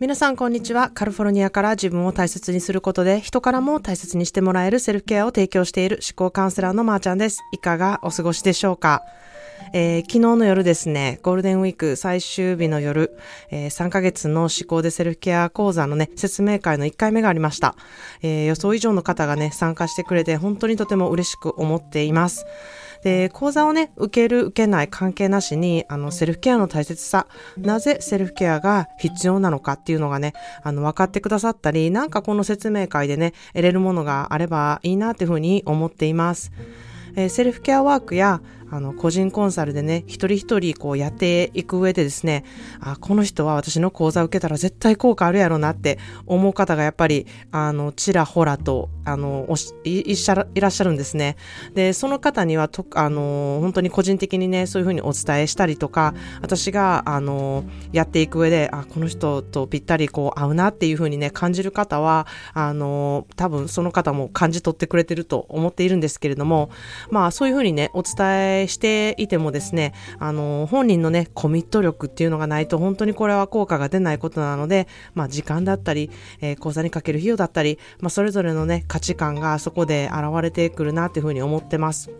皆さんこんにちは。カリフォルニアから自分を大切にすることで人からも大切にしてもらえるセルフケアを提供している思考カウンセラーのまーちゃんです。いかがお過ごしでしょうか？えー、昨日の夜ですね、ゴールデンウィーク最終日の夜、えー、3ヶ月の思考でセルフケア講座のね、説明会の1回目がありました。えー、予想以上の方がね、参加してくれて本当にとても嬉しく思っています。で、講座をね、受ける、受けない関係なしに、あの、セルフケアの大切さ、なぜセルフケアが必要なのかっていうのがね、あの、分かってくださったり、なんかこの説明会でね、得れるものがあればいいなっていうふうに思っています。えー、セルフケアワークやあの、個人コンサルでね、一人一人こうやっていく上でですね、あ、この人は私の講座受けたら絶対効果あるやろうなって思う方がやっぱり、あの、ちらほらと、あの、おしいしゃいらっしゃるんですね。で、その方にはと、あの、本当に個人的にね、そういうふうにお伝えしたりとか、私が、あの、やっていく上で、あ、この人とぴったりこう合うなっていうふうにね、感じる方は、あの、多分その方も感じ取ってくれてると思っているんですけれども、まあそういうふうにね、お伝えしていてもですね、あの、本人のね、コミット力っていうのがないと本当にこれは効果が出ないことなので、まあ時間だったり、えー、講座にかける費用だったり、まあそれぞれのね、価値観がそこで現れてくるなっていうふうに思ってます。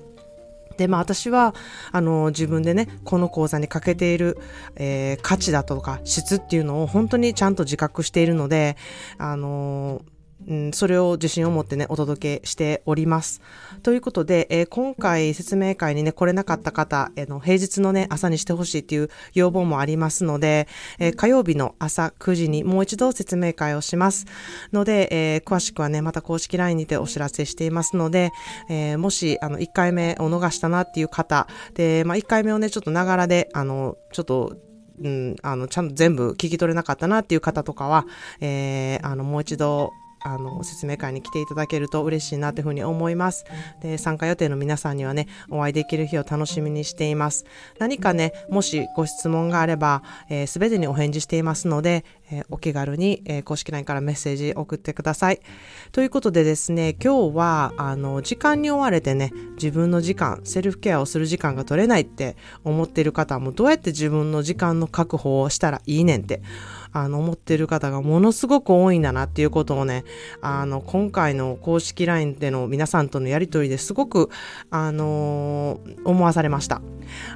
で、まあ私は、あの、自分でね、この講座にかけている、えー、価値だとか質っていうのを本当にちゃんと自覚しているので、あのうん、それを自信を持ってね、お届けしております。ということで、えー、今回説明会にね、来れなかった方、えー、の平日のね、朝にしてほしいっていう要望もありますので、えー、火曜日の朝9時にもう一度説明会をします。ので、えー、詳しくはね、また公式 LINE にてお知らせしていますので、えー、もし、あの、1回目を逃したなっていう方、で、まあ、1回目をね、ちょっとながらで、あの、ちょっと、うん、あの、ちゃんと全部聞き取れなかったなっていう方とかは、えー、あの、もう一度、あの、説明会に来ていただけると嬉しいなというふうに思います。で、参加予定の皆さんにはね、お会いできる日を楽しみにしています。何かね、もしご質問があれば、えー、全てにお返事していますので、えー、お気軽に、えー、公式 LINE からメッセージ送ってください。ということでですね、今日は、あの、時間に追われてね、自分の時間、セルフケアをする時間が取れないって思っている方も、どうやって自分の時間の確保をしたらいいねんってあの、思ってる方がものすごく多いんだなっていうことをね、あの、今回の公式 LINE での皆さんとのやりとりですごく、あのー、思わされました。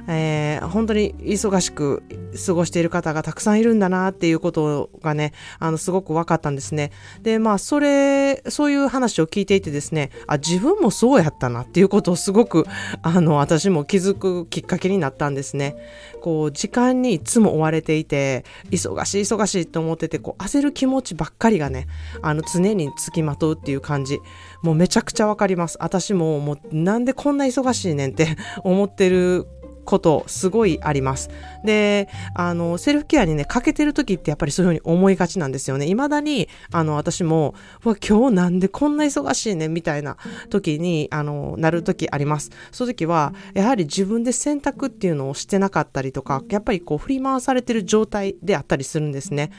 えー、本当に忙しく過ごしている方がたくさんいるんだなっていうことがね、あの、すごく分かったんですね。で、まあ、それ、そういう話を聞いていてですね、あ、自分もそうやったなっていうことをすごく、あの、私も気づくきっかけになったんですね。こう、時間にいつも追われていて、忙しい忙しいしいと思ってて、こう、焦る気持ちばっかりがね、あの、常につきまとうっていう感じ。もうめちゃくちゃわかります。私も、もう、なんでこんな忙しいねんって思ってることすごいあります。で、あの、セルフケアにね、欠けてる時ってやっぱりそういうふうに思いがちなんですよね。未だに、あの、私も、わ、今日なんでこんな忙しいねみたいな時に、あの、なる時あります。その時は、やはり自分で選択っていうのをしてなかったりとか、やっぱりこう振り回されてる状態であったりするんですね。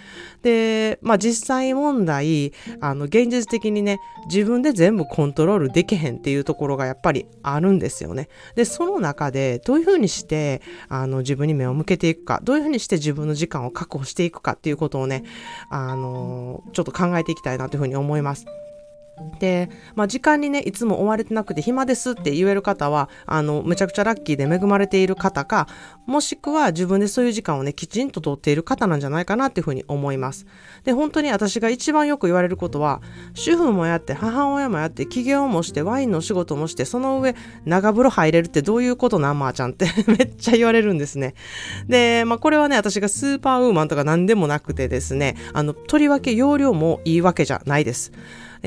で、まあ実際問題、あの、現実的にね、自分で全部コントロールできへんっていうところがやっぱりあるんですよね。で、その中で、どういうふうにして、あの、自分に目を向けていくか、どういうふうにして自分の時間を確保していくかっていうことをね、あの、ちょっと考えていきたいなというふうに思います。で、まあ、時間にね、いつも追われてなくて暇ですって言える方は、あの、むちゃくちゃラッキーで恵まれている方か、もしくは自分でそういう時間をね、きちんととっている方なんじゃないかなっていうふうに思います。で、本当に私が一番よく言われることは、主婦もやって、母親もやって、起業もして、ワインの仕事もして、その上、長風呂入れるってどういうことなんまーちゃんって めっちゃ言われるんですね。で、まあ、これはね、私がスーパーウーマンとか何でもなくてですね、あの、とりわけ容量もいいわけじゃないです。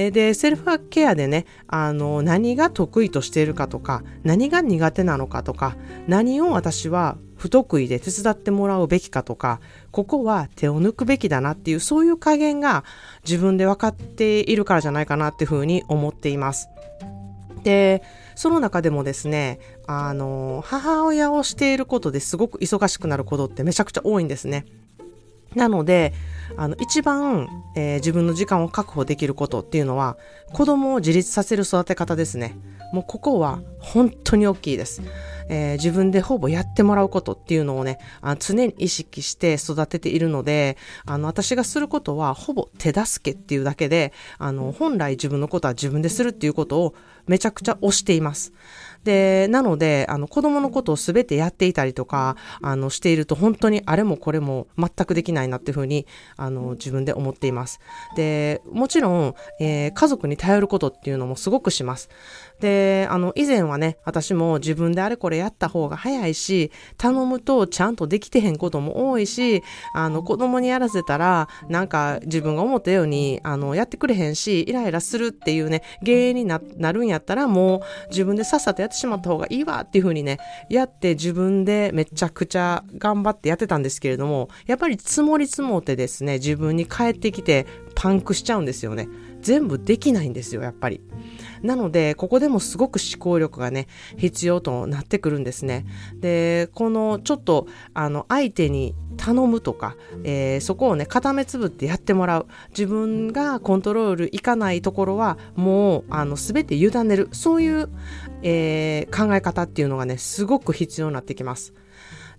えで、セルフケアでね、あの、何が得意としているかとか、何が苦手なのかとか、何を私は不得意で手伝ってもらうべきかとか、ここは手を抜くべきだなっていう、そういう加減が自分で分かっているからじゃないかなっていうふうに思っています。で、その中でもですね、あの、母親をしていることですごく忙しくなることってめちゃくちゃ多いんですね。なので、あの、一番、えー、自分の時間を確保できることっていうのは、子供を自立させる育て方ですね。もうここは本当に大きいです。えー、自分でほぼやってもらうことっていうのをね、あ常に意識して育てているので、あの、私がすることはほぼ手助けっていうだけで、あの、本来自分のことは自分でするっていうことをめちゃくちゃ推しています。で、なので、あの、子供のことを全てやっていたりとか、あの、していると本当にあれもこれも全くできないなっていうふうに、あの、自分で思っています。で、もちろん、えー、家族に頼ることっていうのもすごくします。で、あの、以前はね、私も自分であれこれやった方が早いし、頼むとちゃんとできてへんことも多いし、あの、子供にやらせたら、なんか自分が思ったように、あの、やってくれへんし、イライラするっていうね、原因になるんやったら、もう自分でさっさとやってしまった方がいいわっていう風にね、やって自分でめちゃくちゃ頑張ってやってたんですけれども、やっぱり積もり積もってですね、自分に返ってきてパンクしちゃうんですよね。全部できないんですよ、やっぱり。なので、ここでもすごく思考力がね、必要となってくるんですね。で、このちょっと、あの、相手に頼むとか、えー、そこをね、固めつぶってやってもらう。自分がコントロールいかないところは、もう、あの、すべて委ねる。そういう、えー、考え方っていうのがね、すごく必要になってきます。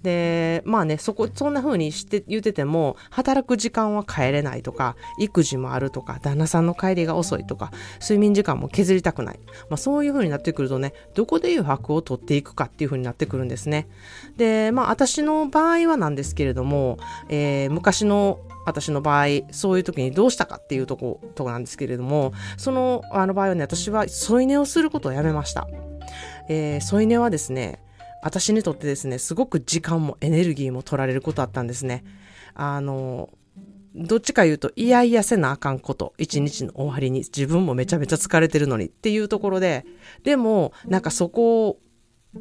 で、まあね、そこ、そんな風にして言ってても、働く時間は帰れないとか、育児もあるとか、旦那さんの帰りが遅いとか、睡眠時間も削りたくない。まあそういう風になってくるとね、どこで余白を取っていくかっていう風になってくるんですね。で、まあ私の場合はなんですけれども、えー、昔の私の場合、そういう時にどうしたかっていうとこ、とこなんですけれども、その、あの場合はね、私は添い寝をすることをやめました。えー、添い寝はですね、私にとってですね、すごく時間もエネルギーも取られることあったんですね。あの、どっちか言うと、いやいやせなあかんこと、一日の終わりに自分もめちゃめちゃ疲れてるのにっていうところで、でも、なんかそこ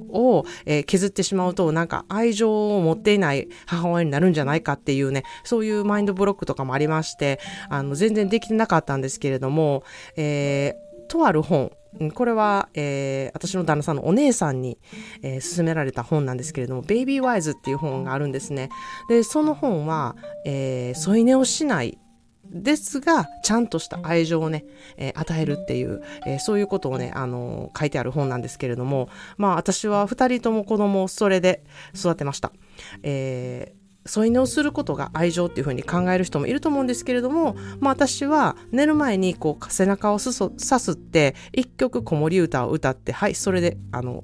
を、削ってしまうと、なんか愛情を持っていない母親になるんじゃないかっていうね、そういうマインドブロックとかもありまして、あの、全然できてなかったんですけれども、えー、とある本、これは、えー、私の旦那さんのお姉さんに、えー、勧められた本なんですけれども、ベイビーワイズっていう本があるんですね。で、その本は、えー、添い寝をしないですが、ちゃんとした愛情をね、えー、与えるっていう、えー、そういうことをね、あのー、書いてある本なんですけれども、まあ私は二人とも子供をそれで育てました。え添い寝をすることが愛情っていう風に考える人もいると思うんですけれども、まあ私は寝る前にこう背中をすそさすって一曲子守歌を歌って、はい、それであの、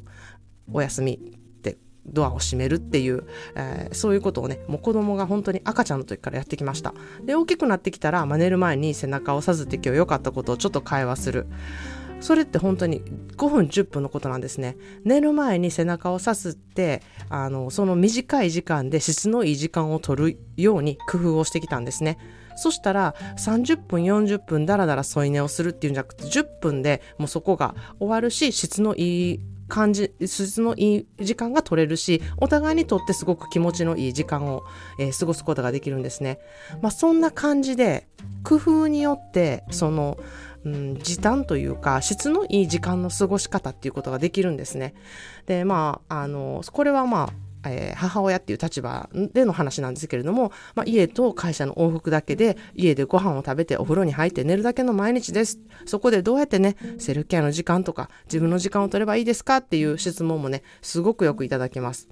おやすみってドアを閉めるっていう、えー、そういうことをね、もう子供が本当に赤ちゃんの時からやってきました。で、大きくなってきたら、まあ、寝る前に背中をさずって今日良かったことをちょっと会話する。それって本当に5分10分のことなんですね寝る前に背中をさすってあのその短い時間で質のいい時間を取るように工夫をしてきたんですねそしたら30分40分ダラダラ添い寝をするっていうんじゃなくて10分でもうそこが終わるし質のいい感じ、質のいい時間が取れるし、お互いにとってすごく気持ちのいい時間を、えー、過ごすことができるんですね。まあそんな感じで、工夫によって、その、うん、時短というか、質のいい時間の過ごし方っていうことができるんですね。で、まあ、あの、これはまあ、えー、母親っていう立場での話なんですけれども、まあ、家と会社の往復だけで、家でご飯を食べてお風呂に入って寝るだけの毎日です。そこでどうやってね、セルフケアの時間とか、自分の時間を取ればいいですかっていう質問もね、すごくよくいただきます。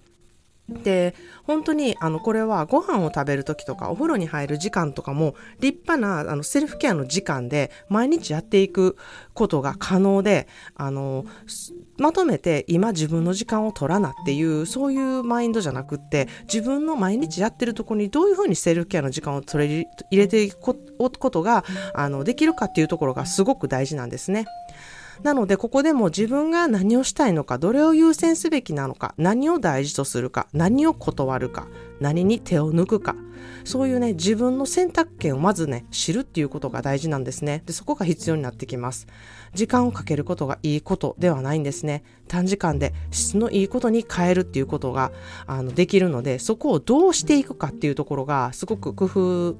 で、本当に、あの、これはご飯を食べるときとか、お風呂に入る時間とかも、立派な、あの、セルフケアの時間で、毎日やっていくことが可能で、あの、まとめて、今自分の時間を取らなっていう、そういうマインドじゃなくって、自分の毎日やってるとこにどういうふうにセルフケアの時間を取れ入れていくことが、あの、できるかっていうところがすごく大事なんですね。なので、ここでも自分が何をしたいのか、どれを優先すべきなのか、何を大事とするか、何を断るか、何に手を抜くか、そういうね、自分の選択権をまずね、知るっていうことが大事なんですね。で、そこが必要になってきます。時間をかけることがいいことではないんですね。短時間で質のいいことに変えるっていうことが、あの、できるので、そこをどうしていくかっていうところが、すごく工夫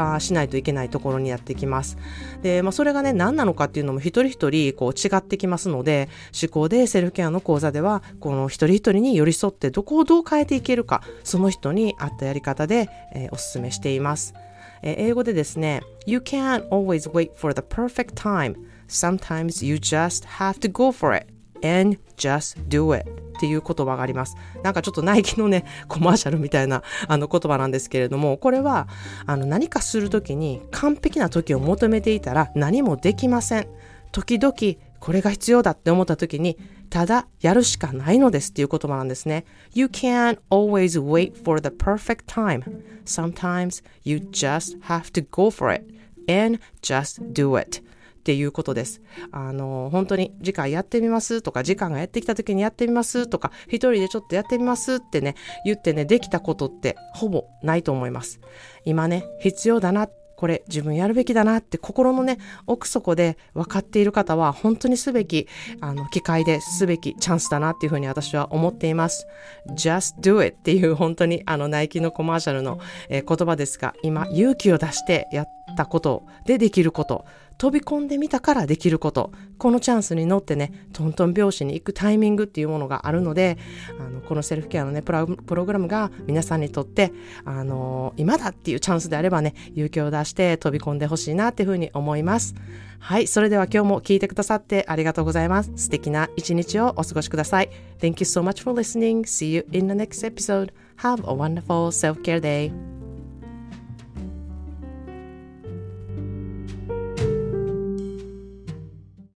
あしないといけないところにやってきます。で、まあ、それがね、何なのかっていうのも一人一人こう違ってきますので、思考でセルフケアの講座では、この一人一人に寄り添ってどこをどう変えていけるか、その人に合ったやり方で、えー、お勧めしています。えー、英語でですね、You can't always wait for the perfect time. Sometimes you just have to go for it and just do it. っていう言葉があります。なんかちょっとナイキのね、コマーシャルみたいなあの言葉なんですけれども、これはあの何かするときに完璧な時を求めていたら何もできません。時々これが必要だって思った時に、ただやるしかないのですっていう言葉なんですね。You can't always wait for the perfect time. Sometimes you just have to go for it and just do it. っていうことです。あの、本当に次回やってみますとか、時間がやってきた時にやってみますとか、一人でちょっとやってみますってね、言ってね、できたことってほぼないと思います。今ね、必要だなこれ自分やるべきだなって心のね、奥底で分かっている方は本当にすべき、あの、機会ですべきチャンスだなっていうふうに私は思っています。just do it っていう本当にあの、ナイキのコマーシャルの、えー、言葉ですが、今勇気を出してやったことでできること、飛び込んでみたからできること、このチャンスに乗ってね、トントン拍子に行くタイミングっていうものがあるので、あのこのセルフケアのねプログラムが皆さんにとって、あの今だっていうチャンスであればね、勇気を出して飛び込んでほしいなっていうふうに思います。はい、それでは今日も聞いてくださってありがとうございます。素敵な一日をお過ごしください。Thank you so much for listening. See you in the next episode. Have a wonderful self-care day.